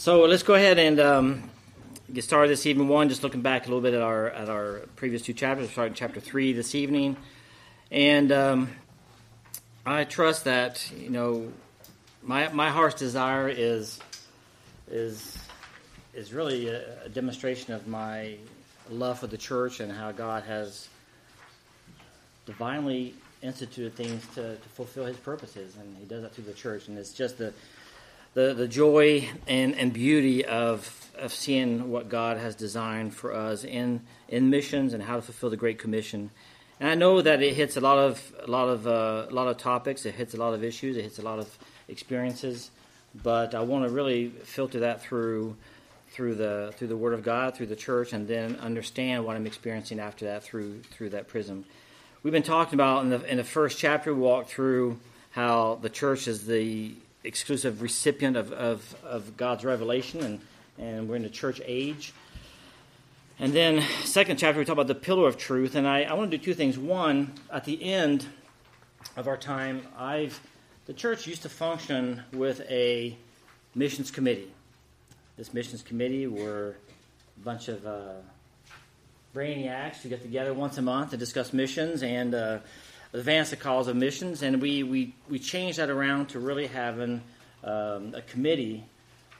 So let's go ahead and um, get started this evening. One, just looking back a little bit at our at our previous two chapters. We're starting chapter three this evening, and um, I trust that you know my my heart's desire is is is really a, a demonstration of my love for the church and how God has divinely instituted things to, to fulfill His purposes, and He does that through the church. And it's just the the, the joy and, and beauty of, of seeing what God has designed for us in, in missions and how to fulfill the Great Commission. And I know that it hits a lot of a lot of uh, a lot of topics. It hits a lot of issues. It hits a lot of experiences. But I want to really filter that through through the through the Word of God, through the church, and then understand what I'm experiencing after that through through that prism. We've been talking about in the in the first chapter. We walked through how the church is the exclusive recipient of, of, of God's revelation, and, and we're in the church age. And then, second chapter, we talk about the pillar of truth. And I, I want to do two things. One, at the end of our time, I've the church used to function with a missions committee. This missions committee were a bunch of uh, brainiacs who get together once a month to discuss missions and uh, advance the cause of missions, and we, we, we changed that around to really having um, a committee.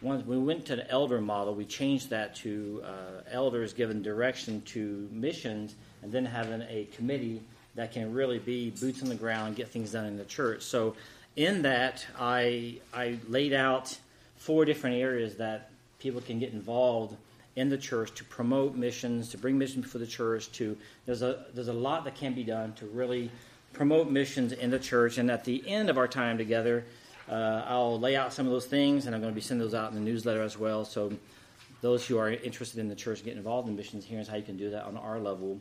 Once we went to the elder model, we changed that to uh, elders giving direction to missions, and then having a committee that can really be boots on the ground and get things done in the church. So, in that, I I laid out four different areas that people can get involved in the church to promote missions, to bring missions for the church. To there's a there's a lot that can be done to really promote missions in the church. And at the end of our time together, uh, I'll lay out some of those things, and I'm going to be sending those out in the newsletter as well. So those who are interested in the church getting involved in missions, here's how you can do that on our level.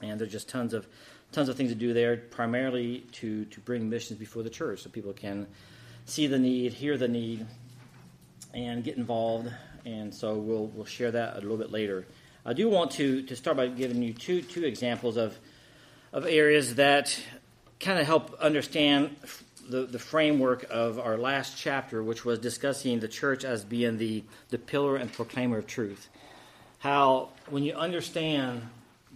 And there's just tons of tons of things to do there, primarily to to bring missions before the church, so people can see the need, hear the need, and get involved. And so we'll we'll share that a little bit later. I do want to to start by giving you two two examples of of areas that kind of help understand the, the framework of our last chapter, which was discussing the church as being the, the pillar and proclaimer of truth. How, when you understand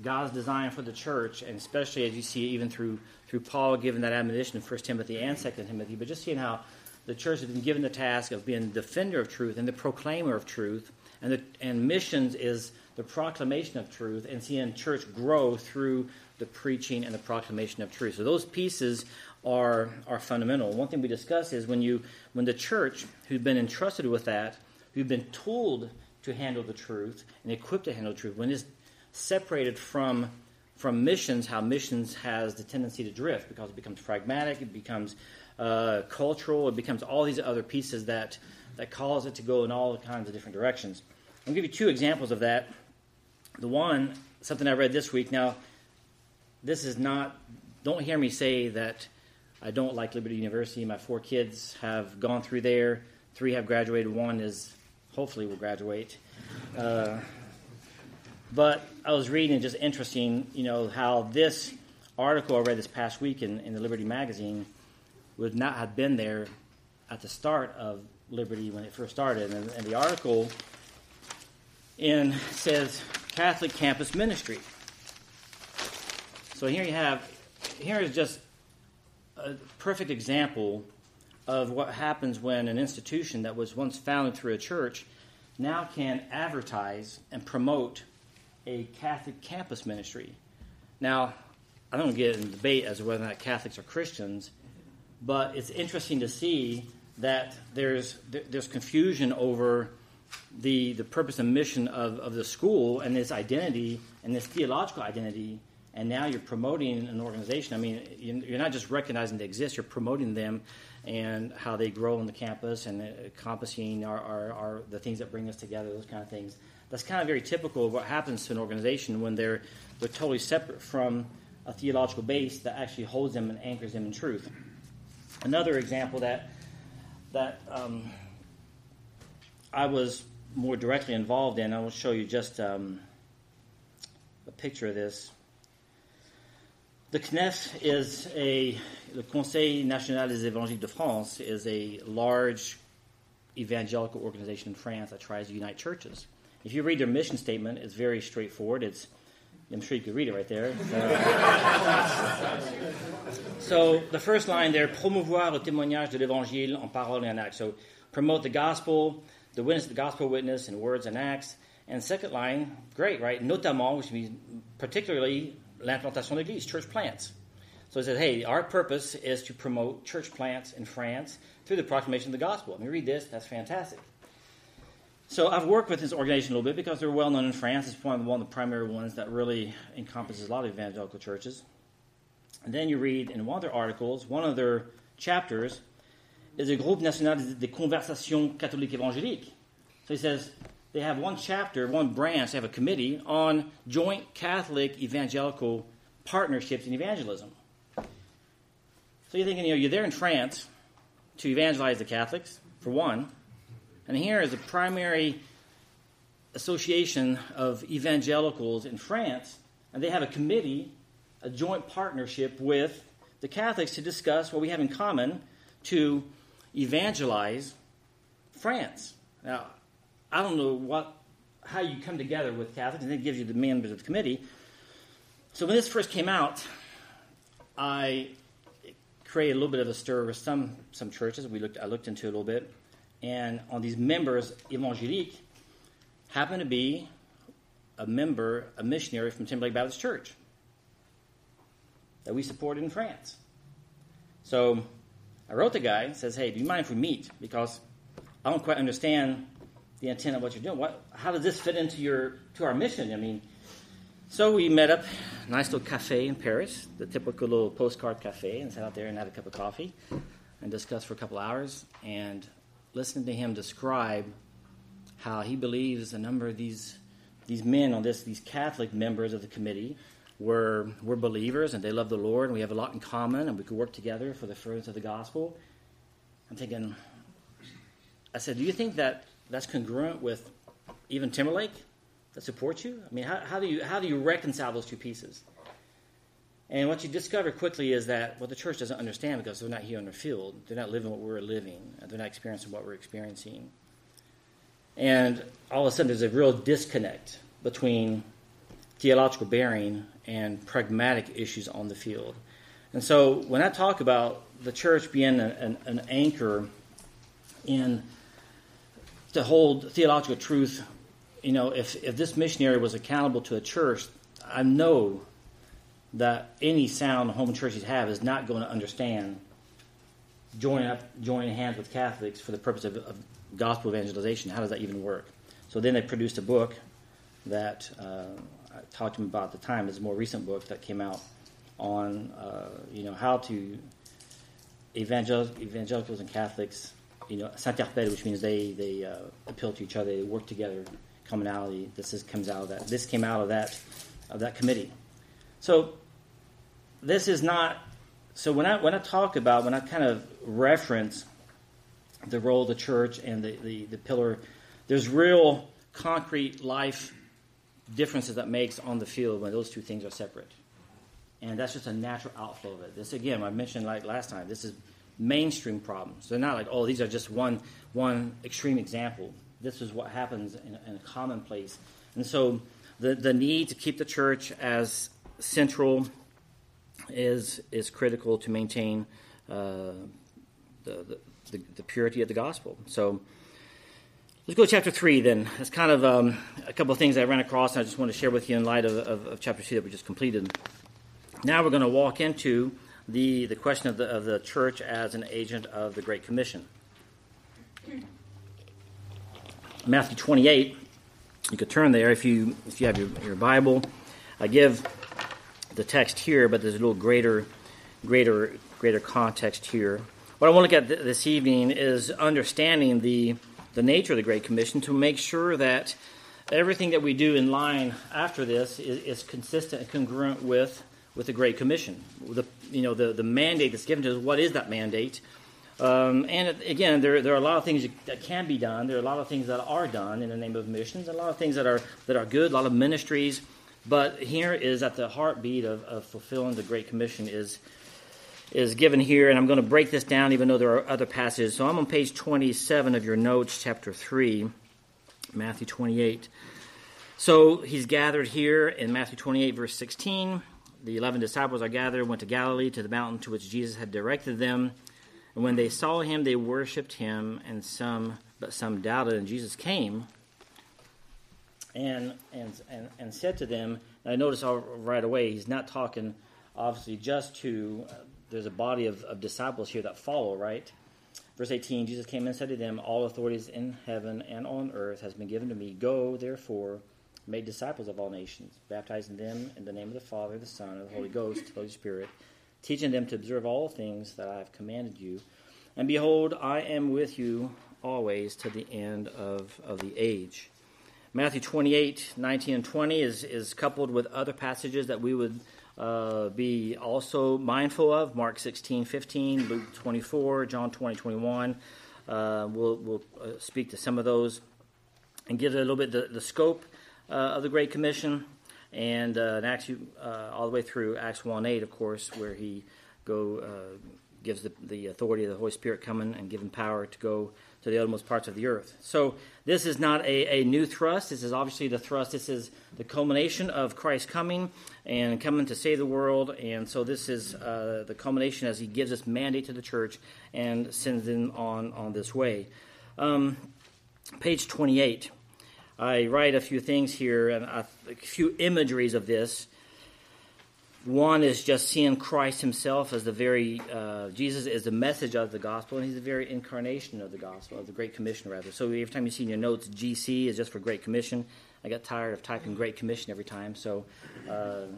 God's design for the church, and especially as you see even through, through Paul giving that admonition in 1 Timothy and 2 Timothy, but just seeing how the church has been given the task of being the defender of truth and the proclaimer of truth, and, the, and missions is the proclamation of truth, and seeing church grow through the preaching and the proclamation of truth. So those pieces are are fundamental. One thing we discuss is when you when the church who's been entrusted with that, who've been told to handle the truth and equipped to handle truth, when it's separated from from missions, how missions has the tendency to drift because it becomes pragmatic, it becomes uh, cultural, it becomes all these other pieces that that cause it to go in all kinds of different directions. I'll give you two examples of that. The one, something I read this week. Now, this is not, don't hear me say that I don't like Liberty University. My four kids have gone through there. Three have graduated. One is hopefully will graduate. Uh, but I was reading, just interesting, you know, how this article I read this past week in, in the Liberty magazine would not have been there at the start of Liberty when it first started. And, and the article in says Catholic Campus Ministry. So here you have, here is just a perfect example of what happens when an institution that was once founded through a church now can advertise and promote a Catholic campus ministry. Now, I don't get in debate as to whether or not Catholics are Christians, but it's interesting to see that there's there's confusion over the the purpose and mission of, of the school and its identity and this theological identity and now you're promoting an organization. I mean, you're not just recognizing they exist; you're promoting them and how they grow on the campus and accomplishing our, our, our, the things that bring us together, those kind of things. That's kind of very typical of what happens to an organization when they're they're totally separate from a theological base that actually holds them and anchors them in truth. Another example that that um, I was more directly involved in, I will show you just um, a picture of this. The CNEF is a, the Conseil National des Évangéliques de France is a large evangelical organization in France that tries to unite churches. If you read their mission statement, it's very straightforward. It's I'm sure you could read it right there. so the first line there, promouvoir le témoignage de l'évangile en parole et en acte. So promote the gospel, the witness, the gospel witness in words and acts. And second line, great, right? Notamment, which means particularly l'implantation d'église, church plants. So it says, hey, our purpose is to promote church plants in France through the proclamation of the gospel. I mean, read this, that's fantastic. So I've worked with this organization a little bit because they're well known in France. It's one of, the, one of the primary ones that really encompasses a lot of evangelical churches. And then you read in one of their articles, one of their chapters is a group National de Conversation Catholique Évangélique. So he says they have one chapter, one branch, they have a committee on joint Catholic evangelical partnerships in evangelism. So you're thinking, you know, you're there in France to evangelize the Catholics, for one. And here is a primary association of evangelicals in France, and they have a committee, a joint partnership with the Catholics to discuss what we have in common to evangelize France. Now, I don't know what how you come together with Catholics, and it gives you the members of the committee. So when this first came out, I created a little bit of a stir with some some churches. We looked I looked into a little bit and on these members evangelique happened to be a member, a missionary from Timberlake Baptist Church that we supported in France. So I wrote the guy, says, "Hey, do you mind if we meet? Because I don't quite understand the intent of what you're doing. What, how does this fit into your to our mission? I mean." So we met up, nice little cafe in Paris, the typical little postcard cafe, and sat out there and had a cup of coffee and discussed for a couple hours. And listening to him describe how he believes a number of these these men on this, these Catholic members of the committee, were were believers and they love the Lord and we have a lot in common and we could work together for the furtherance of the gospel. I'm thinking, I said, do you think that that's congruent with even Timberlake that supports you? I mean, how, how do you how do you reconcile those two pieces? And what you discover quickly is that what the church doesn't understand because they're not here in the field, they're not living what we're living, they're not experiencing what we're experiencing. And all of a sudden, there's a real disconnect between theological bearing and pragmatic issues on the field. And so, when I talk about the church being an, an, an anchor in to hold theological truth, you know, if, if this missionary was accountable to a church, I know that any sound home churches have is not going to understand joining up, joining hands with Catholics for the purpose of, of gospel evangelization. How does that even work? So then they produced a book that uh, I talked to him about at the time. A more recent book that came out on uh, you know how to evangel- evangelicals and Catholics you know s'interpellent, which means they they uh, appeal to each other, they work together, commonality. This is, comes out of that. This came out of that of that committee. So this is not. So when I when I talk about when I kind of reference the role of the church and the, the, the pillar, there's real concrete life differences that makes on the field when those two things are separate. And that's just a natural outflow of it. This again, I mentioned like last time, this is mainstream problems. They're not like, oh, these are just one one extreme example. This is what happens in, in a commonplace. And so the, the need to keep the church as central is is critical to maintain uh, the, the, the purity of the gospel. So let's go to chapter three. Then it's kind of um, a couple of things I ran across, and I just want to share with you in light of, of, of chapter two that we just completed. Now we're going to walk into the the question of the of the church as an agent of the Great Commission. Matthew twenty eight. You could turn there if you if you have your, your Bible. I give the text here, but there's a little greater, greater, greater context here. What I want to look at this evening is understanding the the nature of the Great Commission to make sure that everything that we do in line after this is, is consistent and congruent with with the Great Commission. The you know the the mandate that's given to us. What is that mandate? Um, and again, there, there are a lot of things that can be done. There are a lot of things that are done in the name of missions. A lot of things that are that are good. A lot of ministries but here is at the heartbeat of, of fulfilling the Great Commission is is given here, and I'm going to break this down even though there are other passages. So I'm on page 27 of your notes, chapter 3, Matthew 28. So he's gathered here in Matthew 28, verse 16. The eleven disciples are gathered, went to Galilee, to the mountain to which Jesus had directed them. And when they saw him, they worshipped him, and some, but some doubted. And Jesus came and, and, and, and said to them, I notice all right away, he's not talking obviously just to, uh, there's a body of, of disciples here that follow, right? Verse 18 Jesus came and said to them, All authorities in heaven and on earth has been given to me. Go, therefore, make disciples of all nations, baptizing them in the name of the Father, the Son, and the Holy Ghost, the Holy Spirit, teaching them to observe all things that I have commanded you. And behold, I am with you always to the end of, of the age. Matthew 28, 19, and 20 is, is coupled with other passages that we would uh, be also mindful of Mark 16, 15, Luke 24, John 20, 21. Uh, we'll we'll uh, speak to some of those and give a little bit the, the scope uh, of the Great Commission and uh, Acts uh, all the way through Acts 1 8, of course, where he go gives the, the authority of the Holy Spirit coming and giving power to go to the uttermost parts of the earth. So this is not a, a new thrust. This is obviously the thrust. This is the culmination of Christ coming and coming to save the world. And so this is uh, the culmination as he gives this mandate to the church and sends them on, on this way. Um, page 28. I write a few things here and a few imageries of this. One is just seeing Christ himself as the very, uh, Jesus is the message of the gospel, and he's the very incarnation of the gospel, of the Great Commission, rather. So every time you see in your notes, GC is just for Great Commission. I got tired of typing Great Commission every time, so uh,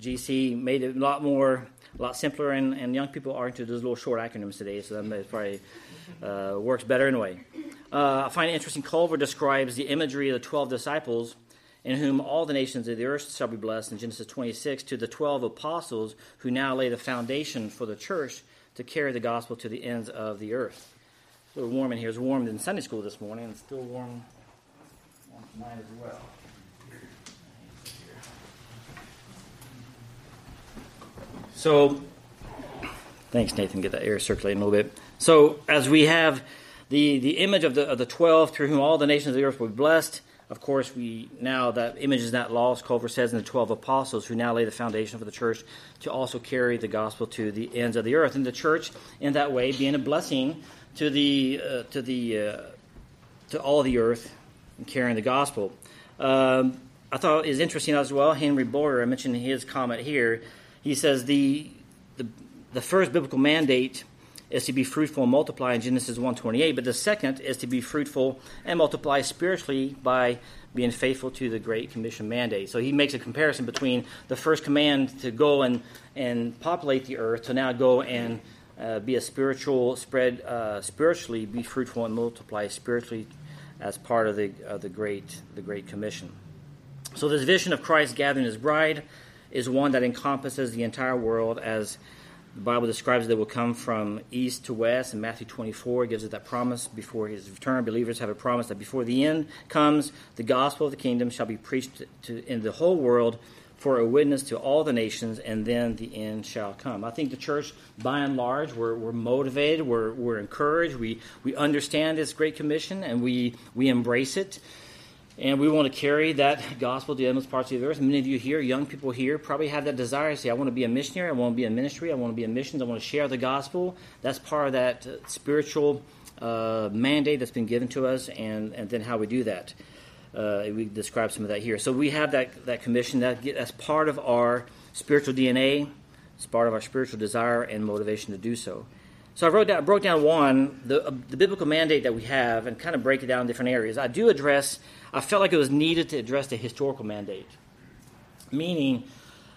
GC made it a lot more, a lot simpler, and, and young people are into those little short acronyms today, so that probably uh, works better in a way. Uh, I find it interesting, Culver describes the imagery of the 12 disciples in whom all the nations of the earth shall be blessed in Genesis 26 to the 12 apostles who now lay the foundation for the church to carry the gospel to the ends of the earth. It's a little warm in here. It's warm in Sunday school this morning and still warm, tonight as well. So, thanks, Nathan. Get that air circulating a little bit. So, as we have the, the image of the, of the 12 through whom all the nations of the earth will be blessed, of course, we now that image is not lost. Culver says in the twelve apostles who now lay the foundation for the church to also carry the gospel to the ends of the earth, and the church in that way being a blessing to the uh, to the uh, to all the earth and carrying the gospel. Um, I thought it was interesting as well. Henry Boyer, I mentioned his comment here. He says the the, the first biblical mandate is to be fruitful and multiply in Genesis 1:28, but the second is to be fruitful and multiply spiritually by being faithful to the Great Commission mandate. So he makes a comparison between the first command to go and, and populate the earth to now go and uh, be a spiritual spread uh, spiritually, be fruitful and multiply spiritually as part of the of the great the Great Commission. So this vision of Christ gathering His bride is one that encompasses the entire world as the Bible describes that will come from east to west, and Matthew 24 gives us that promise before his return. Believers have a promise that before the end comes, the gospel of the kingdom shall be preached to, in the whole world for a witness to all the nations, and then the end shall come. I think the church, by and large, we're, we're motivated, we're, we're encouraged, we, we understand this great commission, and we, we embrace it. And we want to carry that gospel to the endless parts of the earth. Many of you here, young people here, probably have that desire to say, I want to be a missionary, I want to be in ministry, I want to be in missions, I want to share the gospel. That's part of that uh, spiritual uh, mandate that's been given to us, and, and then how we do that. Uh, we describe some of that here. So we have that, that commission that that's part of our spiritual DNA, it's part of our spiritual desire and motivation to do so. So I wrote down, broke down one, the, uh, the biblical mandate that we have, and kind of break it down in different areas. I do address I felt like it was needed to address the historical mandate. Meaning,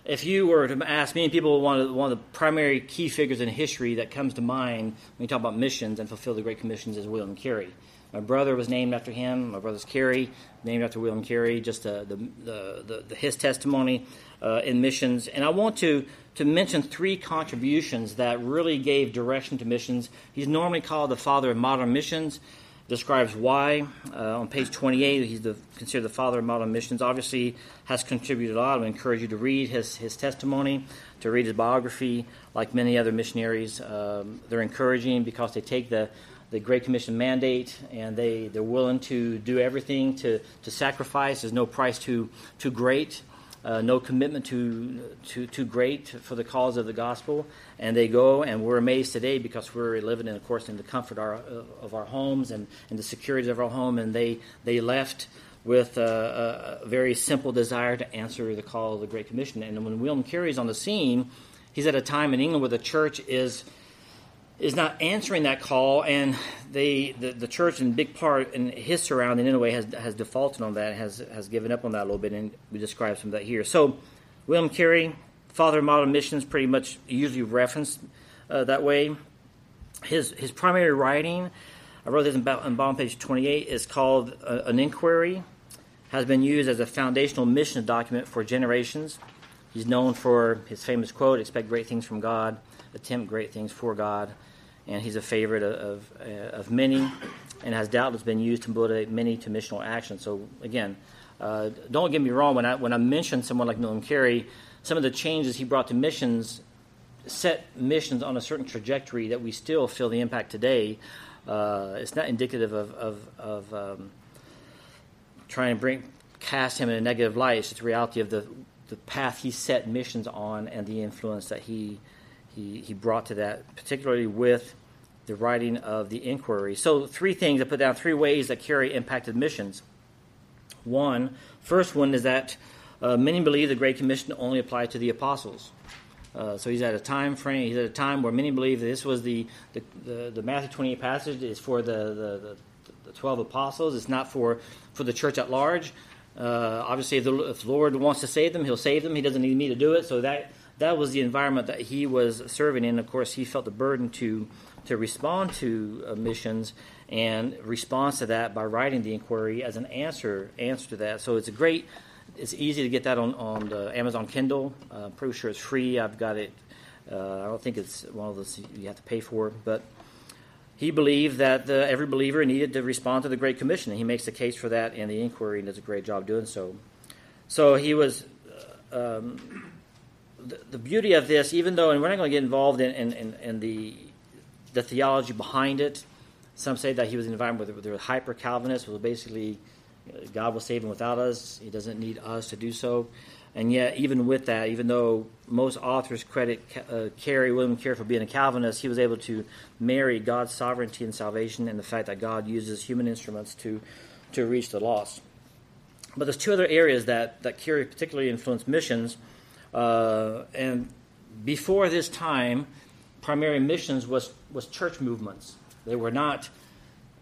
if you were to ask me, people, one of, the, one of the primary key figures in history that comes to mind when you talk about missions and fulfill the Great Commissions is William Carey. My brother was named after him. My brother's Carey, named after William Carey. Just uh, the, the, the, the, his testimony uh, in missions, and I want to to mention three contributions that really gave direction to missions. He's normally called the father of modern missions, describes why. Uh, on page 28, he's the, considered the father of modern missions. Obviously, has contributed a lot. I encourage you to read his, his testimony, to read his biography. Like many other missionaries, um, they're encouraging because they take the, the Great Commission mandate and they, they're willing to do everything to, to sacrifice. There's no price too, too great uh, no commitment too, too, too great for the cause of the gospel. And they go, and we're amazed today because we're living, in, of course, in the comfort our, uh, of our homes and, and the security of our home. And they, they left with a, a, very simple desire to answer the call of the Great Commission. And when William Carey's on the scene, he's at a time in England where the church is is not answering that call, and they the, the church in big part and his surrounding in a way has has defaulted on that, has has given up on that a little bit, and we describe some of that here. So, William Carey, father of modern missions, pretty much usually referenced uh, that way. His his primary writing, I wrote this in, in bottom page twenty eight, is called uh, an inquiry. Has been used as a foundational mission document for generations. He's known for his famous quote: "Expect great things from God, attempt great things for God." And he's a favorite of, of, of many and has doubtless been used to motivate many to missional action. So, again, uh, don't get me wrong, when I, when I mention someone like William Carey, some of the changes he brought to missions set missions on a certain trajectory that we still feel the impact today. Uh, it's not indicative of, of, of um, trying to bring cast him in a negative light. It's just the reality of the, the path he set missions on and the influence that he, he, he brought to that, particularly with the writing of the inquiry. So, three things I put down three ways that Carey impacted missions. One, first one is that uh, many believe the Great Commission only applied to the apostles. Uh, so he's at a time frame. He's at a time where many believe this was the the, the, the Matthew 28 passage is for the, the, the, 12 apostles. It's not for for the church at large. Uh, obviously, if the, if the Lord wants to save them, He'll save them. He doesn't need me to do it. So that that was the environment that he was serving in. Of course, he felt the burden to to respond to uh, missions and response to that by writing the inquiry as an answer answer to that. So it's a great. It's easy to get that on on the Amazon Kindle. Uh, I'm pretty sure it's free. I've got it. Uh, I don't think it's one of those you have to pay for, but he believed that the, every believer needed to respond to the Great Commission. And he makes the case for that in the inquiry and does a great job doing so. So he was. Uh, um, the, beauty of this, even though, and we're not going to get involved in, in, in, in the the theology behind it. Some say that he was in an environment where they were hyper Calvinists, was basically God will save him without us. He doesn't need us to do so. And yet, even with that, even though most authors credit uh, Carey, William Carey, for being a Calvinist, he was able to marry God's sovereignty and salvation and the fact that God uses human instruments to, to reach the lost. But there's two other areas that, that Carey particularly influenced missions. Uh, and before this time, primary missions was, was church movements. They were not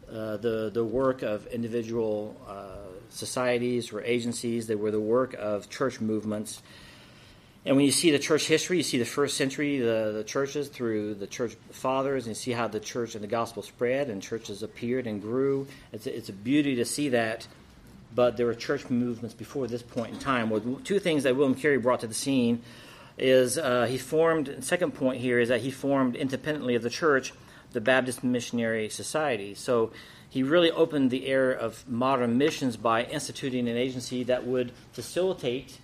uh, the, the work of individual uh, societies or agencies, they were the work of church movements. And when you see the church history, you see the first century, the, the churches through the church fathers, and you see how the church and the gospel spread and churches appeared and grew. It's a, it's a beauty to see that. But there were church movements before this point in time. Well, two things that William Carey brought to the scene is uh, he formed, second point here is that he formed independently of the church the Baptist Missionary Society. So he really opened the era of modern missions by instituting an agency that would facilitate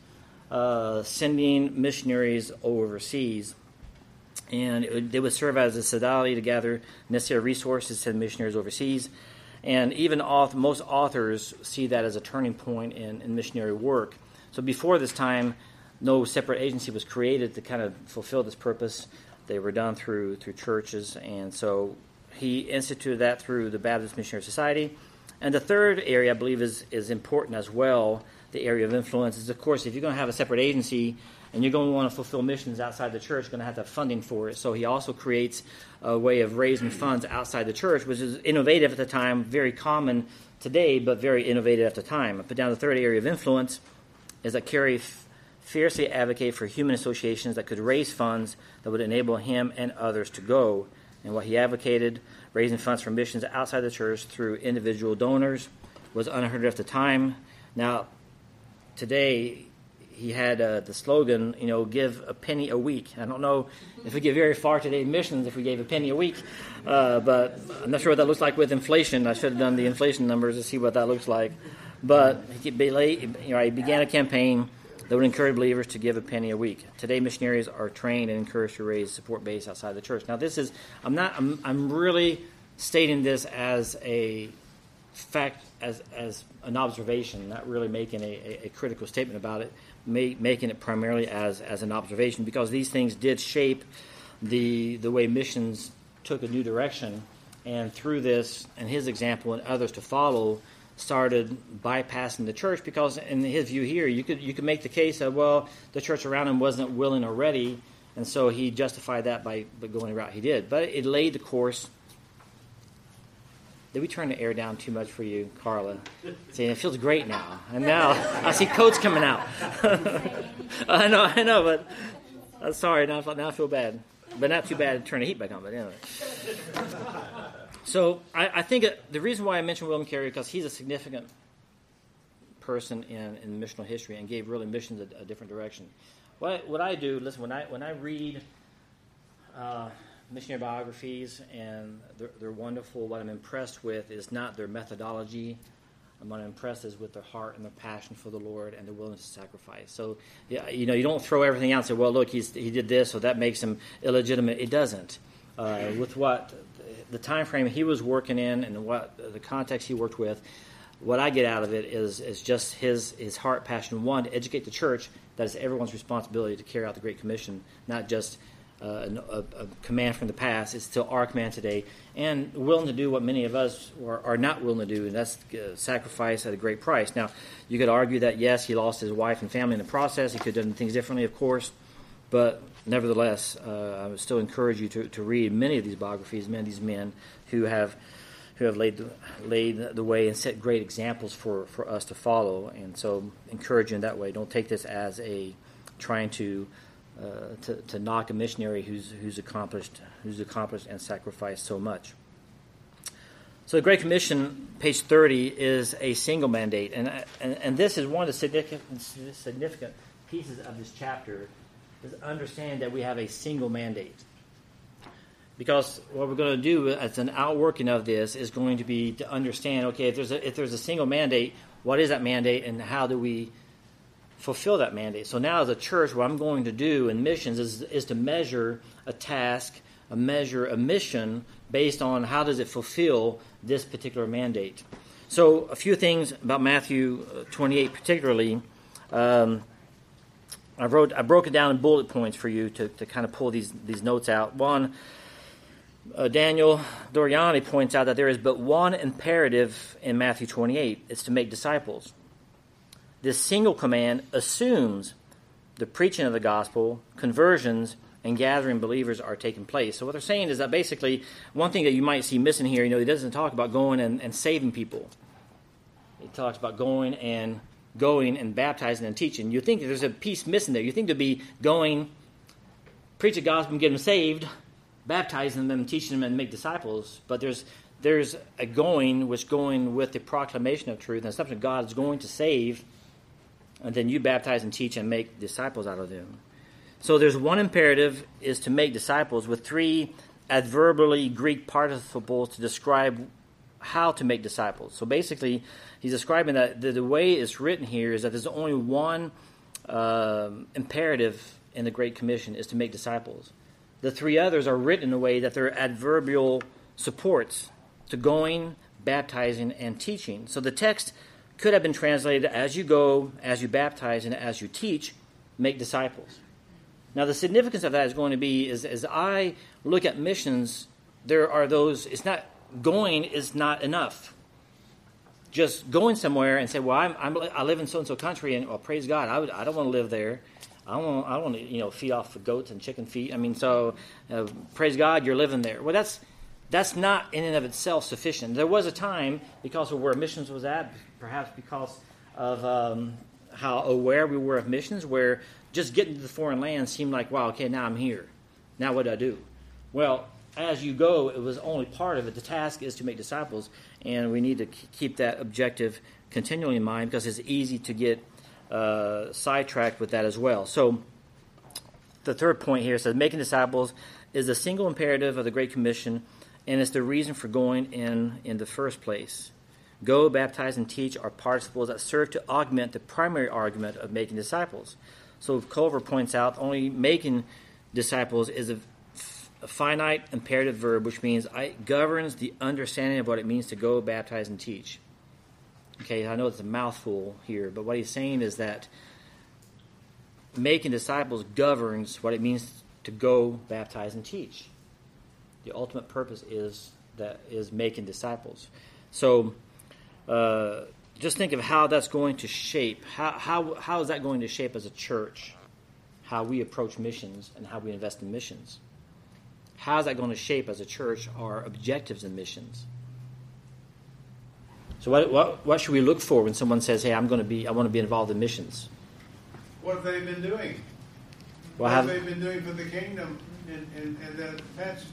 uh, sending missionaries overseas. And would, they would serve as a sodality to gather necessary resources to send missionaries overseas. And even author, most authors see that as a turning point in, in missionary work. So before this time, no separate agency was created to kind of fulfill this purpose. They were done through through churches, and so he instituted that through the Baptist Missionary Society. And the third area, I believe, is is important as well. The area of influence is, of course, if you're going to have a separate agency and you're going to want to fulfill missions outside the church, you're going to have to have funding for it. So he also creates a way of raising funds outside the church, which is innovative at the time, very common today, but very innovative at the time. I put down the third area of influence is that Carey fiercely advocated for human associations that could raise funds that would enable him and others to go. And what he advocated, raising funds for missions outside the church through individual donors, was unheard of at the time. Now, today, he had uh, the slogan, you know, give a penny a week. I don't know if we get very far today in missions if we gave a penny a week, uh, but I'm not sure what that looks like with inflation. I should have done the inflation numbers to see what that looks like. But he, you know, he began a campaign that would encourage believers to give a penny a week. Today, missionaries are trained and encouraged to raise support base outside the church. Now, this is I'm not I'm, I'm really stating this as a fact as as an observation, not really making a, a, a critical statement about it, make, making it primarily as as an observation because these things did shape the the way missions took a new direction, and through this and his example and others to follow started bypassing the church because in his view here you could you could make the case that well the church around him wasn't willing or ready and so he justified that by, by going the route he did. But it laid the course did we turn the air down too much for you, Carla? See, it feels great now. And now I see coats coming out. I know, I know, but I'm sorry. Now, now I feel bad, but not too bad to turn the heat back on. But anyway. So I, I think the reason why I mentioned William Carey because he's a significant person in, in missional history and gave really missions a, a different direction. What, what I do, listen, when I when I read. Uh, missionary biographies, and they're, they're, wonderful. What I'm impressed with is not their methodology. I'm I'm impressed is with their heart and their passion for the Lord and their willingness to sacrifice. So, yeah, you know, you don't throw everything out and say, well, look, he's, he did this, so that makes him illegitimate. It doesn't. Uh, with what the time frame he was working in and what the context he worked with, what I get out of it is, is just his, his heart, passion, one, to educate the church that is everyone's responsibility to carry out the Great Commission, not just uh, a, a, command from the past. It's still our command today, and willing to do what many of us are, are not willing to do, and that's uh, sacrifice at a great price. Now, you could argue that yes, he lost his wife and family in the process. He could have done things differently, of course, but nevertheless, uh, I would still encourage you to, to read many of these biographies, many of these men who have who have laid the, laid the way and set great examples for, for us to follow. And so, encourage you in that way. Don't take this as a trying to uh, to, to knock a missionary who's, who's accomplished who's accomplished and sacrificed so much. So the Great Commission, page 30, is a single mandate, and, and, and this is one of the significant, significant pieces of this chapter, is understand that we have a single mandate. Because what we're going to do as an outworking of this is going to be to understand, okay, if there's a, if there's a single mandate, what is that mandate, and how do we fulfill that mandate. So now, as a church, what I'm going to do in missions is, is to measure a task, a measure, a mission based on how does it fulfill this particular mandate. So, a few things about Matthew uh, 28, particularly. Um, I wrote, I broke it down in bullet points for you to, to kind of pull these these notes out. One, uh, Daniel Doriani points out that there is but one imperative in Matthew 28. It's to make disciples. This single command assumes the preaching of the gospel, conversions, and gathering believers are taking place. So what they're saying is that basically one thing that you might see missing here, you know, he doesn't talk about going and, and saving people. He talks about going and going and baptizing and teaching. You think there's a piece missing there. You think to be going, preach the gospel and get them saved, baptizing them, teaching them, and make disciples. But there's there's a going which going with the proclamation of truth and something God is going to save and then you baptize and teach and make disciples out of them. So there's one imperative is to make disciples with three adverbially Greek participles to describe how to make disciples. So basically, he's describing that the, the way it's written here is that there's only one uh, imperative in the Great Commission is to make disciples. The three others are written in a way that they're adverbial supports to going, baptizing, and teaching. So the text could have been translated as you go, as you baptize, and as you teach, make disciples. Now, the significance of that is going to be is as I look at missions, there are those, it's not going is not enough. Just going somewhere and say, well, I'm, I'm i live in so and so country, and well, praise God, I, would, I don't want to live there. I don't want, I don't want to, you know, feed off of goats and chicken feet. I mean, so uh, praise God, you're living there. Well, that's that's not in and of itself sufficient. There was a time because of where missions was at, perhaps because of um, how aware we were of missions, where just getting to the foreign land seemed like, wow, okay, now I'm here. Now what do I do? Well, as you go, it was only part of it. The task is to make disciples, and we need to keep that objective continually in mind because it's easy to get uh, sidetracked with that as well. So, the third point here says making disciples is the single imperative of the Great Commission, and it's the reason for going in in the first place. Go, baptize, and teach are participles that serve to augment the primary argument of making disciples. So Culver points out only making disciples is a, a finite imperative verb, which means it governs the understanding of what it means to go, baptize, and teach. Okay, I know it's a mouthful here, but what he's saying is that making disciples governs what it means to go, baptize, and teach. The ultimate purpose is that is making disciples. So, uh, just think of how that's going to shape. How, how, how is that going to shape as a church how we approach missions and how we invest in missions? How is that going to shape as a church our objectives in missions? So, what, what, what should we look for when someone says, "Hey, I'm going to be, I want to be involved in missions"? What have they been doing? What have have, they been doing for the kingdom and, and, and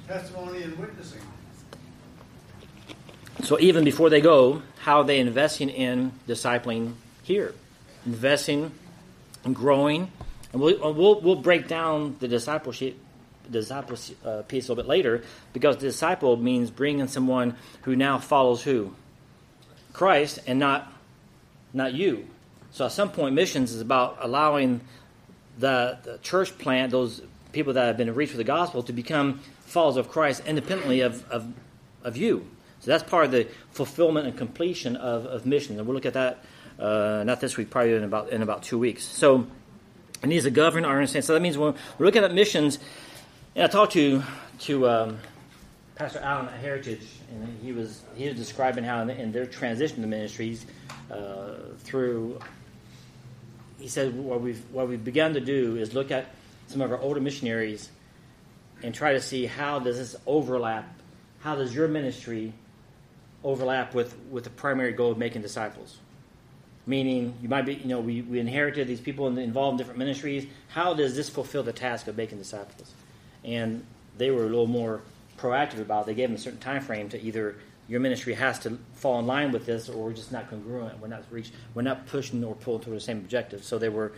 testimony and witnessing? So even before they go, how are they investing in discipling here? Investing and growing. And we'll, we'll, we'll break down the discipleship disciple uh, piece a little bit later because disciple means bringing someone who now follows who? Christ and not, not you. So at some point, missions is about allowing the, the church plant, those people that have been reached with the gospel, to become followers of Christ independently of, of, of you. So that's part of the fulfillment and completion of, of mission. And we'll look at that uh, not this week, probably in about in about two weeks. So it needs to govern our understanding. So that means when we're looking at missions, and I talked to to um, Pastor Allen at Heritage, and he was he was describing how in, in their transition to ministries uh, through. He said what we've what we've begun to do is look at some of our older missionaries and try to see how does this overlap. How does your ministry overlap with, with the primary goal of making disciples. Meaning, you might be, you know, we, we inherited these people involved in different ministries. How does this fulfill the task of making disciples? And they were a little more proactive about it. They gave them a certain time frame to either your ministry has to fall in line with this, or we're just not congruent. We're not reach, we're not pushing or pulling toward the same objective. So they were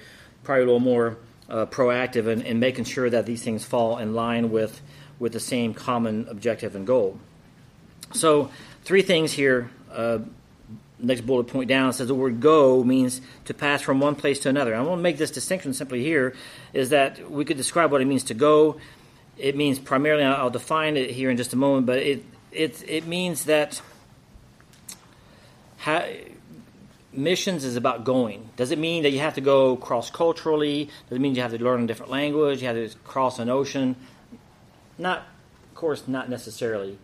probably a little more uh, proactive in, in making sure that these things fall in line with with the same common objective and goal. So three things here. Uh, next bullet point down says the word go means to pass from one place to another. I want to make this distinction simply here is that we could describe what it means to go. It means primarily, I'll define it here in just a moment, but it, it, it means that missions is about going. Does it mean that you have to go cross culturally? Does it mean you have to learn a different language? You have to cross an ocean? Not, of course, not necessarily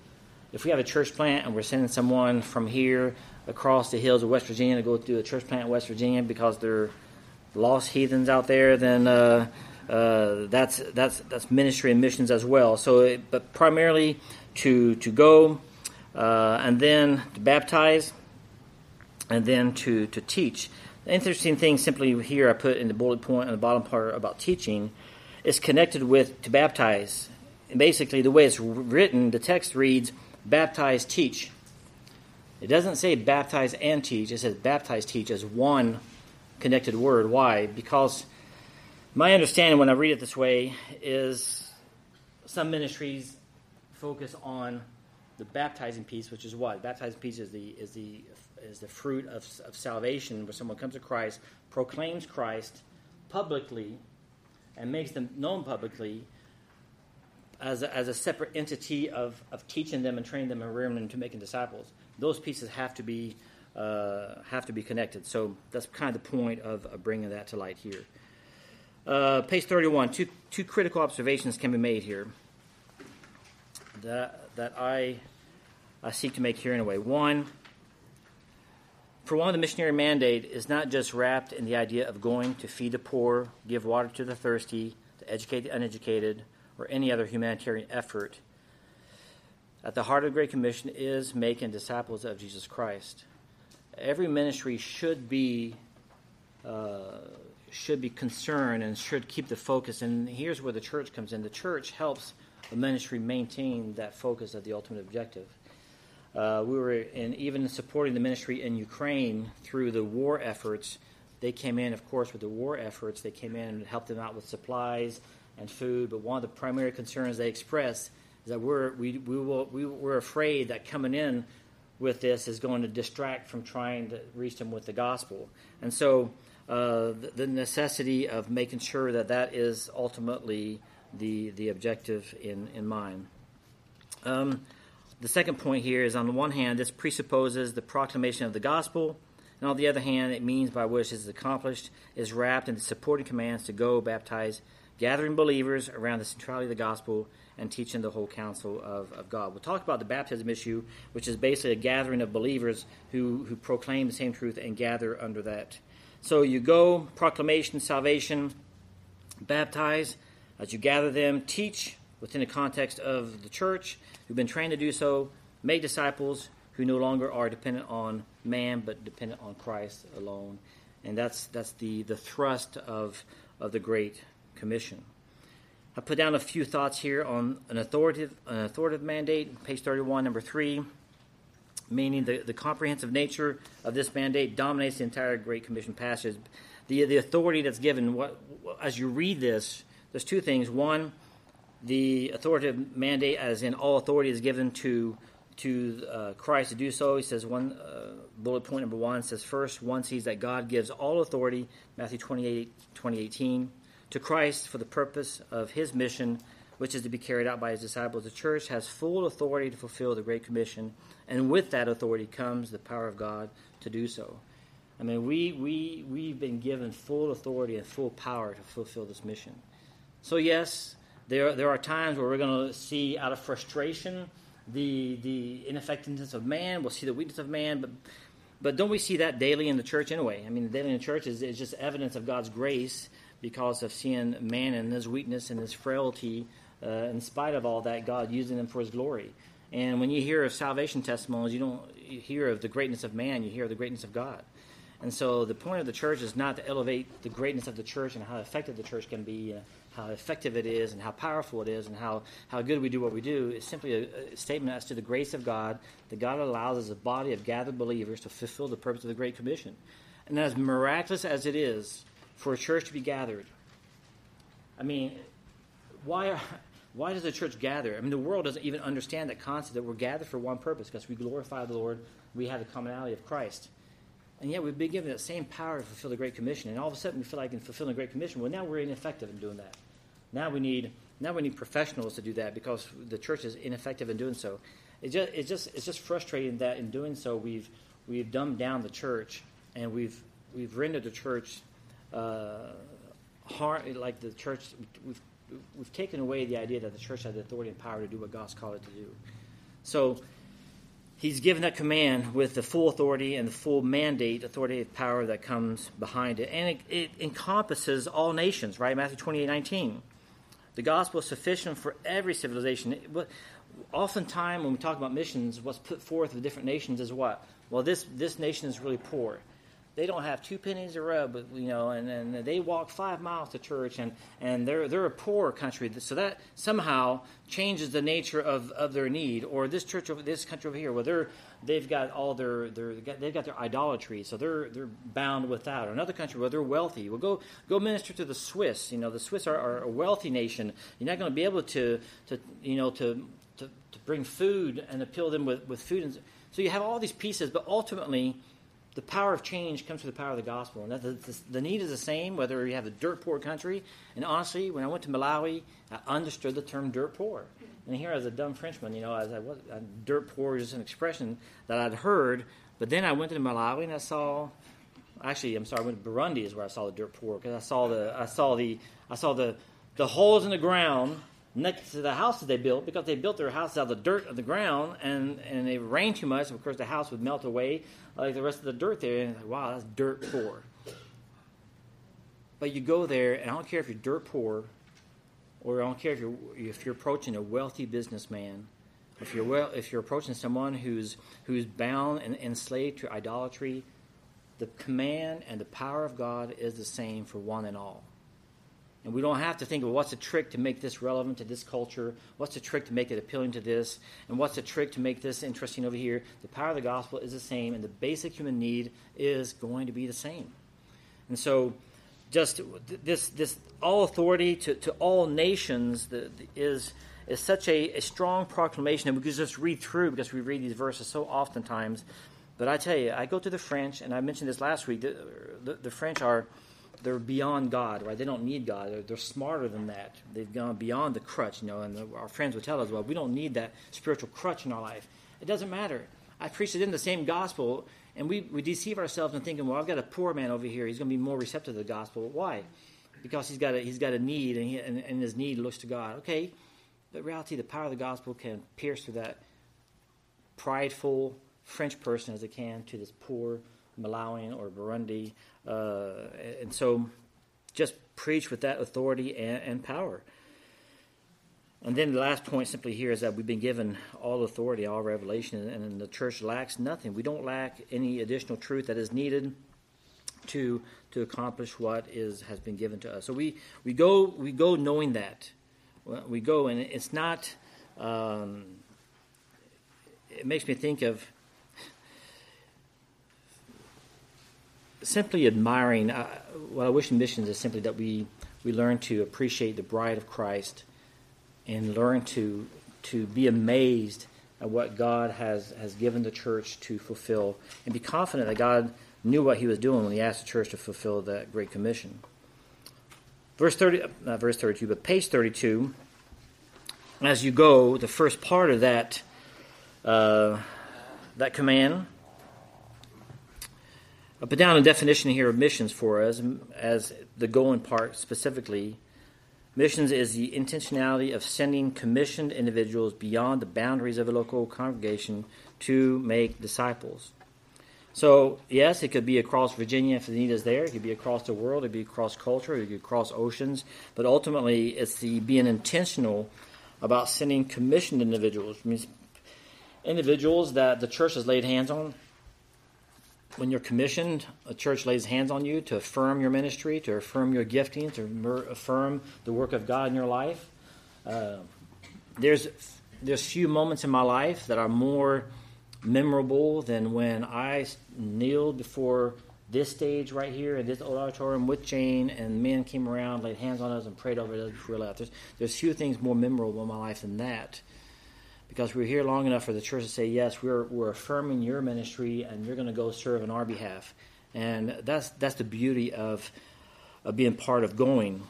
if we have a church plant and we're sending someone from here across the hills of West Virginia to go do a church plant in West Virginia because they're lost heathens out there, then uh, uh, that's that's that's ministry and missions as well. So, it, but primarily to to go uh, and then to baptize and then to to teach. The interesting thing, simply here, I put in the bullet point on the bottom part about teaching, is connected with to baptize. And basically, the way it's written, the text reads baptize, teach. It doesn't say baptize and teach, it says baptize, teach as one connected word. Why? Because my understanding when I read it this way is some ministries focus on the baptizing piece, which is what? Baptizing piece is the is the is the fruit of, of salvation, where someone comes to Christ, proclaims Christ publicly, and makes them known publicly, as a, as a separate entity of, of teaching them and training them and rearing them to making disciples. Those pieces have to be uh, have to be connected. So that's kind of the point of, of bringing that to light here. Uh, page 31, two, two critical observations can be made here that, that I, I seek to make here in a way. One, for one, the missionary mandate is not just wrapped in the idea of going to feed the poor, give water to the thirsty, to educate the uneducated, or any other humanitarian effort. At the heart of the Great Commission is making disciples of Jesus Christ. Every ministry should be uh, should be concerned and should keep the focus. And here's where the church comes in. The church helps the ministry maintain that focus of the ultimate objective. Uh, we were in, even supporting the ministry in Ukraine through the war efforts. they came in, of course, with the war efforts. They came in and helped them out with supplies and food. But one of the primary concerns they expressed is that we're, we, we will, we, we're afraid that coming in with this is going to distract from trying to reach them with the gospel. And so uh, the, the necessity of making sure that that is ultimately the, the objective in, in mind. Um, the second point here is on the one hand, this presupposes the proclamation of the gospel, and on the other hand, it means by which it is accomplished is wrapped in the supporting commands to go baptize, gathering believers around the centrality of the gospel and teaching the whole counsel of, of God. We'll talk about the baptism issue, which is basically a gathering of believers who, who proclaim the same truth and gather under that. So you go, proclamation, salvation, baptize, as you gather them, teach within the context of the church, who've been trained to do so, make disciples who no longer are dependent on man but dependent on Christ alone. And that's, that's the, the thrust of, of the Great Commission. I put down a few thoughts here on an authoritative, an authoritative mandate, page 31, number 3, meaning the, the comprehensive nature of this mandate dominates the entire Great Commission passage. The, the authority that's given, what, as you read this, there's two things. One, the authoritative mandate, as in all authority, is given to to uh, Christ to do so. He says one uh, bullet point number one says first one sees that God gives all authority Matthew 28 2018 to Christ for the purpose of his mission which is to be carried out by his disciples. The church has full authority to fulfill the Great Commission, and with that authority comes the power of God to do so. I mean, we, we, we've been given full authority and full power to fulfill this mission. So, yes, there, there are times where we're going to see out of frustration the, the ineffectiveness of man. We'll see the weakness of man, but, but don't we see that daily in the church anyway? I mean, daily in the church is, is just evidence of God's grace because of seeing man and his weakness and his frailty. Uh, in spite of all that, God using them for his glory. And when you hear of salvation testimonies, you don't hear of the greatness of man, you hear of the greatness of God. And so the point of the church is not to elevate the greatness of the church and how effective the church can be, uh, how effective it is, and how powerful it is, and how, how good we do what we do. is simply a, a, statement as to the grace of God that God allows as a body of gathered believers to fulfill the purpose of the Great Commission. And as miraculous as it is for a church to be gathered, I mean, why are, why does the church gather? I mean, the world doesn't even understand that concept that we're gathered for one purpose because we glorify the Lord, we have the commonality of Christ. And yet we've been given that same power to fulfill the Great Commission. And all of a sudden we feel like in fulfilling the Great Commission, well, now we're ineffective in doing that. Now we need now we need professionals to do that because the church is ineffective in doing so. It just, it's just it's just frustrating that in doing so we've we've dumbed down the church and we've we've rendered the church uh, hard like the church we've we've taken away the idea that the church has the authority and power to do what God's called it to do. So he's given that command with the full authority and the full mandate, authority and power that comes behind it. And it, it encompasses all nations, right? Matthew 28 19. The gospel is sufficient for every civilization. Oftentimes, when we talk about missions, what's put forth with different nations is what? Well, this, this nation is really poor they don't have two pennies to rub, but, you know, and, and they walk five miles to church, and, and they're, they're a poor country. So that somehow changes the nature of, of their need. Or this church over this country over here, well, they're, they've got all their, their they've got their idolatry, so they're, they're bound with that. Or another country where they're wealthy. Well, go, go minister to the Swiss. You know, the Swiss are, are a wealthy nation. You're not going to be able to, to you know, to, to, to bring food and appeal them with, with food. And so you have all these pieces, but ultimately, the power of change comes through the power of the gospel. And the, the, the, need is the same whether you have a dirt poor country. And honestly, when I went to Malawi, I understood the term dirt poor. And here, as a dumb Frenchman, you know, as I was, uh, dirt poor is just an expression that I'd heard. But then I went to Malawi and I saw, actually, I'm sorry, I went to Burundi is where I saw the dirt poor because I saw the, I saw the, I saw the, the holes in the ground next to the houses they built because they built their houses out of the dirt of the ground and, and it rained too much. Of course, the house would melt away like the rest of the dirt there. And like, wow, that's dirt poor. But you go there, and I don't care if you're dirt poor, or I don't care if you're if you're approaching a wealthy businessman, if you're well, if you're approaching someone who's who's bound and enslaved to idolatry, the command and the power of God is the same for one and all. And we don't have to think, well, what's the trick to make this relevant to this culture? What's the trick to make it appealing to this? And what's the trick to make this interesting over here? The power of the gospel is the same, and the basic human need is going to be the same. And so, just this this all authority to, to all nations is is such a, a strong proclamation, and we can just read through because we read these verses so oftentimes. But I tell you, I go to the French, and I mentioned this last week. The, the, the French are they're beyond God, right? They don't need God. They're, they're, smarter than that. They've gone beyond the crutch, you know. And the, our friends would tell us, well, we don't need that spiritual crutch in our life. It doesn't matter. I preach it in the same gospel, and we, we deceive ourselves in thinking, well, I've got a poor man over here. He's going to be more receptive to the gospel. Why? Because he's got a, he's got a need, and, he, and, and his need looks to God. Okay, but reality, the power of the gospel can pierce through that prideful French person as it can to this poor Malawian or Burundi. Uh, and so just preach with that authority and, and power. And then the last point simply here is that we've been given all authority, all revelation, and the church lacks nothing. We don't lack any additional truth that is needed to to accomplish what is has been given to us. So we, we go we go knowing that we go, and it's not. Um, it makes me think of simply admiring. Uh, what I wish in missions is simply that we we learn to appreciate the bride of Christ and learn to to be amazed at what God has has given the church to fulfill, and be confident that God knew what He was doing when He asked the church to fulfill that great commission. Verse thirty, not verse thirty-two, but page thirty-two. As you go, the first part of that uh, that command. I put down a definition here of missions for us as the going part specifically Missions is the intentionality of sending commissioned individuals beyond the boundaries of a local congregation to make disciples. So, yes, it could be across Virginia if the need is there. It could be across the world. It could be across culture. It could be across oceans. But ultimately, it's the being intentional about sending commissioned individuals. Means individuals that the church has laid hands on when you're commissioned, a church lays hands on you to affirm your ministry, to affirm your gifting, to affirm the work of God in your life. Uh, there's there's few moments in my life that are more memorable than when I kneeled before this stage right here in this old auditorium with Jane, and men came around, laid hands on us, and prayed over us before we left. There's, there's few things more memorable in my life than that because we're here long enough for the church to say, yes, we're, we're affirming your ministry and you're going to go serve on our behalf. And that's, that's the beauty of, of being part of going.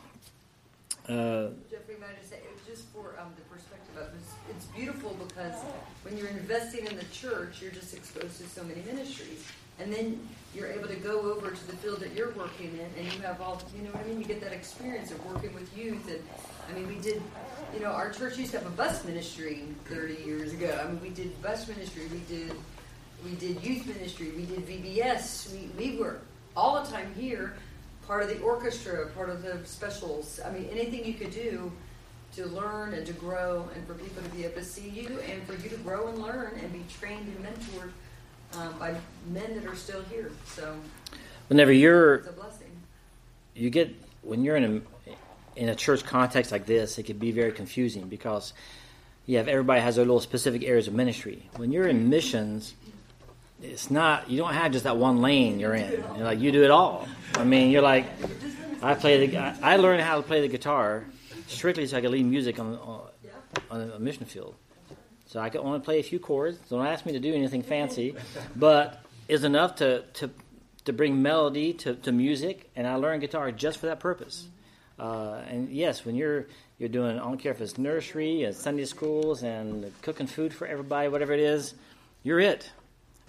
Uh, Jeffrey, might I just say, just for um, the perspective of it, it's, it's beautiful because when you're investing in the church, you're just exposed to so many ministries. And then you're able to go over to the field that you're working in, and you have all, you know what I mean? You get that experience of working with youth. And I mean, we did you know, our church used to have a bus ministry 30 years ago. I mean, we did bus ministry, we did we did youth ministry, we did VBS. We, we were all the time here, part of the orchestra, part of the specials. I mean, anything you could do to learn and to grow, and for people to be able to see you, and for you to grow and learn and be trained and mentored um, by men that are still here. So, whenever you're, it's a blessing. You get when you're in a in a church context like this, it can be very confusing because you have everybody has their little specific areas of ministry. When you're in missions, it's not you don't have just that one lane you're in. You're like you do it all. I mean, you're like I play the I learned how to play the guitar strictly so I could lead music on on, on a mission field. So I could only play a few chords. Don't ask me to do anything fancy, but it's enough to to to bring melody to, to music, and I learned guitar just for that purpose. Uh, and yes, when you're you're doing, I don't care if it's nursery and Sunday schools and cooking food for everybody, whatever it is, you're it,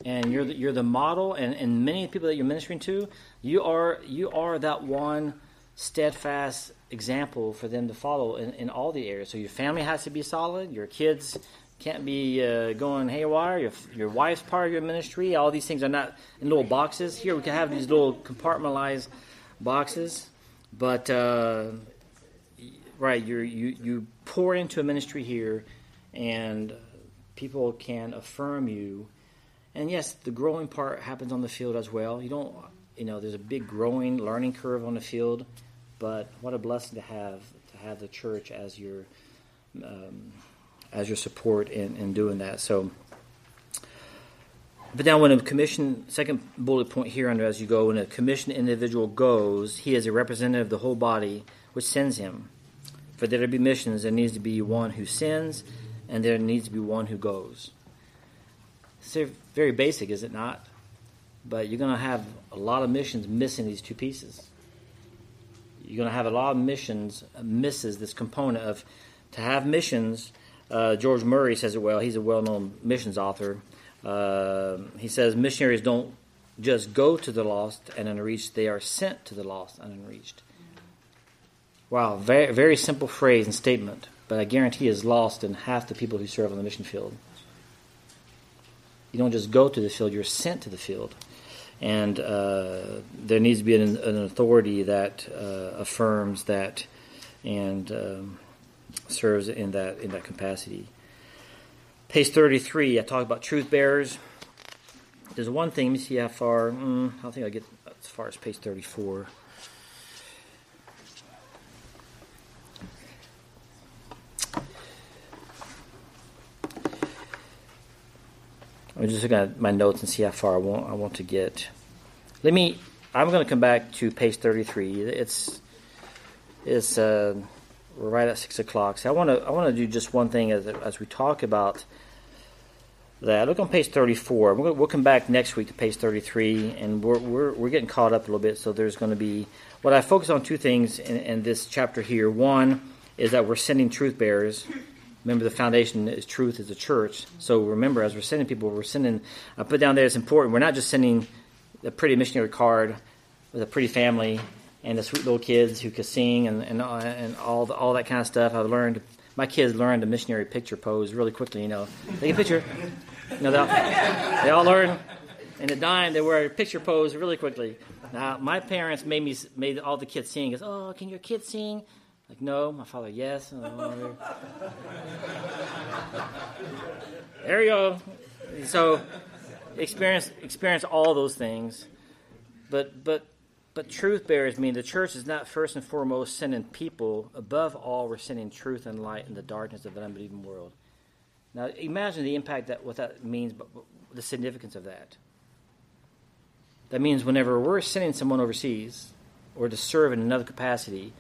and you're the, you're the model. And, and many people that you're ministering to, you are you are that one steadfast example for them to follow in, in all the areas. So your family has to be solid. Your kids can't be uh, going haywire. Your, your wife's part of your ministry. All these things are not in little boxes. Here we can have these little compartmentalized boxes. But uh, right, you you you pour into a ministry here, and people can affirm you. And yes, the growing part happens on the field as well. You don't, you know, there's a big growing learning curve on the field, but what a blessing to have to have the church as your um, as your support in, in doing that. So But now, when a commission, second bullet point here under as you go, when a commissioned individual goes, he is a representative of the whole body which sends him. For there to be missions, there needs to be one who sends, and there needs to be one who goes. It's very basic, is it not? But you're going to have a lot of missions missing these two pieces. You're going to have a lot of missions misses this component of to have missions. Uh, George Murray says it well. He's a well-known missions author. Uh, he says missionaries don't just go to the lost and unreached; they are sent to the lost and unreached. Wow, very very simple phrase and statement, but I guarantee is lost in half the people who serve on the mission field. You don't just go to the field; you're sent to the field and uh, there needs to be an, an authority that uh, affirms that and um, serves in that in that capacity. Page thirty-three, I talk about truth bearers. There's one thing. Let me see how far. Mm, I don't think I get as far as page thirty-four. I'm just looking at my notes and see how far I want I want to get. Let me. I'm going to come back to page 33. It's it's uh, we're right at six o'clock. So I want to I want to do just one thing as as we talk about that. Look on page 34. We'll, we'll come back next week to page 33, and we're we're we're getting caught up a little bit. So there's going to be what I focus on two things in, in this chapter here. One is that we're sending truth bearers Remember, the foundation is truth is the church. So remember, as we're sending people, we're sending. I put down there it's important. We're not just sending a pretty missionary card with a pretty family and the sweet little kids who could sing and and, and all the, all that kind of stuff. I learned my kids learned a missionary picture pose really quickly. You know, take a picture. You know, they all, they all learn. In a dime, they wear a picture pose really quickly. Now, my parents made me made all the kids sing. Goes, oh, can your kids sing? Like, no. My father, yes. Oh, there you go. So, experience experience all those things, but but but truth bearers mean the church is not first and foremost sending people. Above all, we're sending truth and light in the darkness of an unbelieving world. Now, imagine the impact that what that means, but the significance of that. That means whenever we're sending someone overseas or to serve in another capacity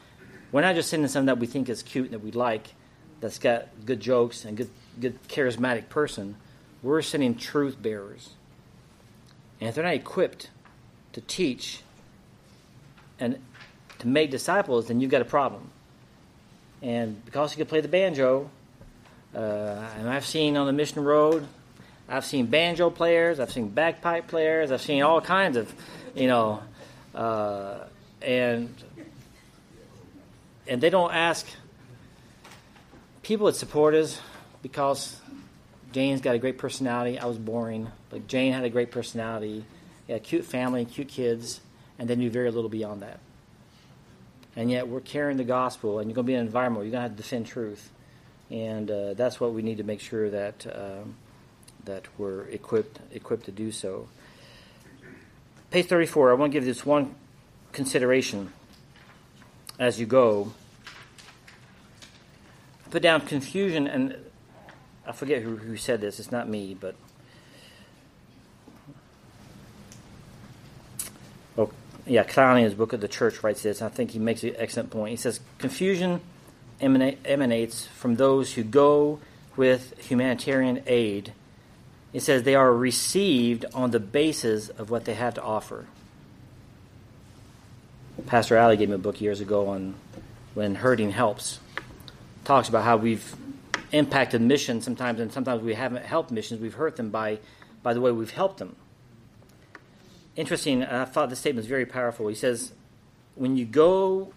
we're not just sending someone that we think is cute and that we like, that's got good jokes and good, good charismatic person. We're sending truth bearers. And if they're not equipped to teach and to make disciples, then you've got a problem. And because you can play the banjo, uh, and I've seen on the mission road, I've seen banjo players, I've seen bagpipe players, I've seen all kinds of, you know, uh, and and they don't ask people that support us because Jane's got a great personality. I was boring, but Jane had a great personality. He had a cute family, cute kids, and they knew very little beyond that. And yet we're carrying the gospel, and you're going to be in an environment where you're going to have to defend truth, and uh, that's what we need to make sure that um, that we're equipped equipped to do so. Page 34. I want to give this one consideration as you go. Put down confusion, and I forget who, who said this, it's not me, but. Oh, yeah, Clowney in his book of the church writes this. I think he makes an excellent point. He says, Confusion emanates from those who go with humanitarian aid. It says they are received on the basis of what they have to offer. Pastor Alley gave me a book years ago on when hurting helps. Talks about how we've impacted missions sometimes, and sometimes we haven't helped missions. We've hurt them by, by the way we've helped them. Interesting, I thought this statement was very powerful. He says, when you go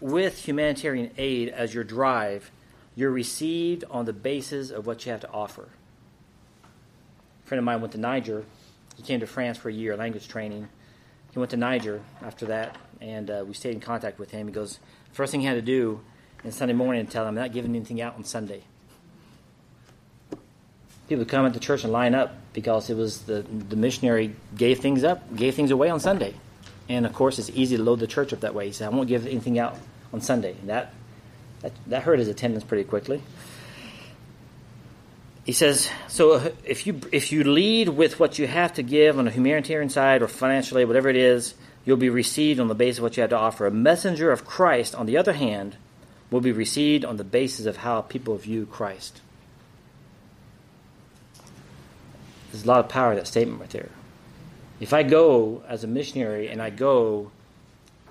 with humanitarian aid as your drive, you're received on the basis of what you have to offer. A friend of mine went to Niger. He came to France for a year, language training he went to Niger after that, and uh, we stayed in contact with him. He goes, first thing he had to do in Sunday morning, tell him I'm not giving anything out on Sunday. People come at the church and line up because it was the the missionary gave things up, gave things away on Sunday, and of course it's easy to load the church up that way. He said, I won't give anything out on Sunday. And that that that hurt his attendance pretty quickly. he says, so uh, if you if you lead with what you have to give on a humanitarian side or financially, whatever it is, you'll be received on the basis of what you have to offer. A messenger of Christ, on the other hand, will be received on the basis of how people view Christ. There's a lot of power in that statement right there. If I go as a missionary and I go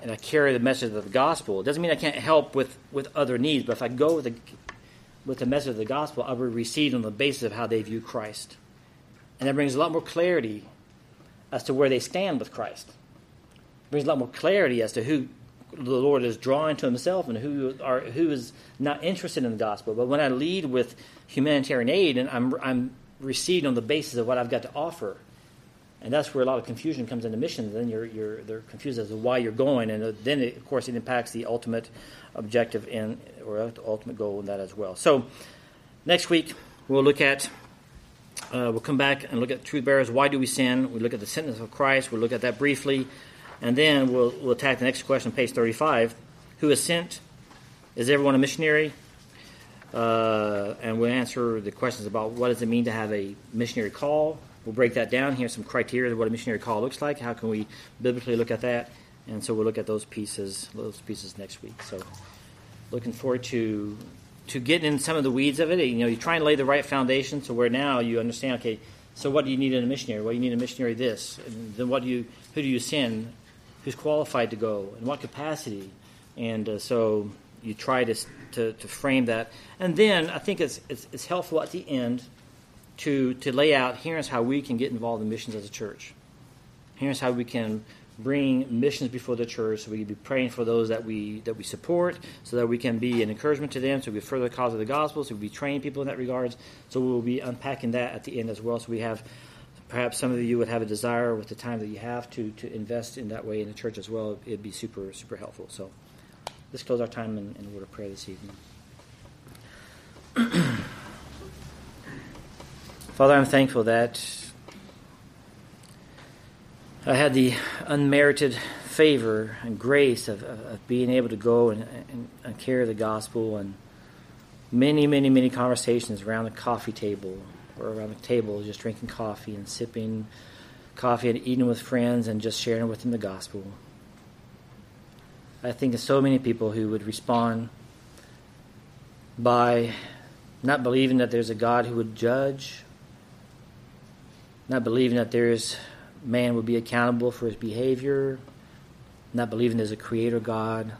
and I carry the message of the gospel, it doesn't mean I can't help with, with other needs, but if I go with the, with the message of the gospel, I will be received on the basis of how they view Christ. And that brings a lot more clarity as to where they stand with Christ. It brings a lot more clarity as to who the Lord is drawing to Himself and who are who is not interested in the gospel. But when I lead with humanitarian aid, and I'm I'm received on the basis of what I've got to offer, and that's where a lot of confusion comes into missions. Then you're you're they're confused as to why you're going, and then it, of course it impacts the ultimate objective in or the ultimate goal in that as well. So next week we'll look at. Uh, we'll come back and look at truth bearers. Why do we sin? We look at the sentence of Christ. We'll look at that briefly. And then we'll, we'll attack the next question, page 35. Who is sent? Is everyone a missionary? Uh, and we'll answer the questions about what does it mean to have a missionary call. We'll break that down. Here's some criteria of what a missionary call looks like. How can we biblically look at that? And so we'll look at those pieces, those pieces next week. So, looking forward to to getting in some of the weeds of it. You know, you try and lay the right foundation so where now you understand. Okay, so what do you need in a missionary? Well, you need a missionary this, and then what do you who do you send? who's qualified to go, in what capacity, and uh, so you try to, to, to frame that, and then I think it's, it's, it's helpful at the end to to lay out here's how we can get involved in missions as a church. Here's how we can bring missions before the church so we can be praying for those that we that we support so that we can be an encouragement to them so we further the cause of the gospel so we train people in that regards so we'll be unpacking that at the end as well so we have perhaps some of you would have a desire with the time that you have to, to invest in that way in the church as well. It'd be super, super helpful. So let's close our time in, in word of prayer this evening. Father, I'm thankful that I had the unmerited favor and grace of, of, of being able to go and, and, and carry the gospel and many, many, many conversations around the coffee table or around the table just drinking coffee and sipping coffee and eating with friends and just sharing with them the gospel. I think of so many people who would respond by not believing that there's a God who would judge, not believing that there's man would be accountable for his behavior, not believing there's a creator God.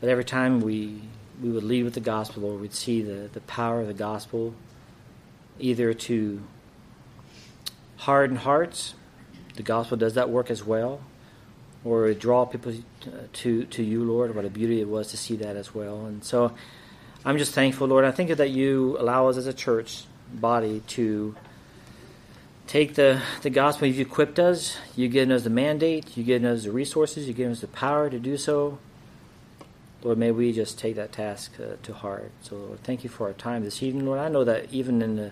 But every time we we would lead with the gospel, or we'd see the, the power of the gospel either to harden hearts, the gospel does that work as well, or draw people to, to you, Lord. What a beauty it was to see that as well. And so I'm just thankful, Lord. I think that you allow us as a church body to take the, the gospel you've equipped us. You've given us the mandate. You've given us the resources. You've given us the power to do so. Lord, may we just take that task uh, to heart. So, Lord, thank you for our time this evening, Lord. I know that even in the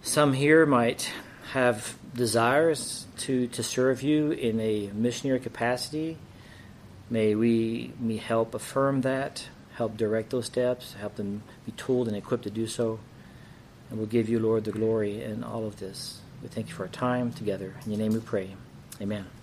some here might have desires to, to serve you in a missionary capacity. May we may help affirm that, help direct those steps, help them be tooled and equipped to do so. And we'll give you, Lord, the glory in all of this. We thank you for our time together. In your name we pray. Amen.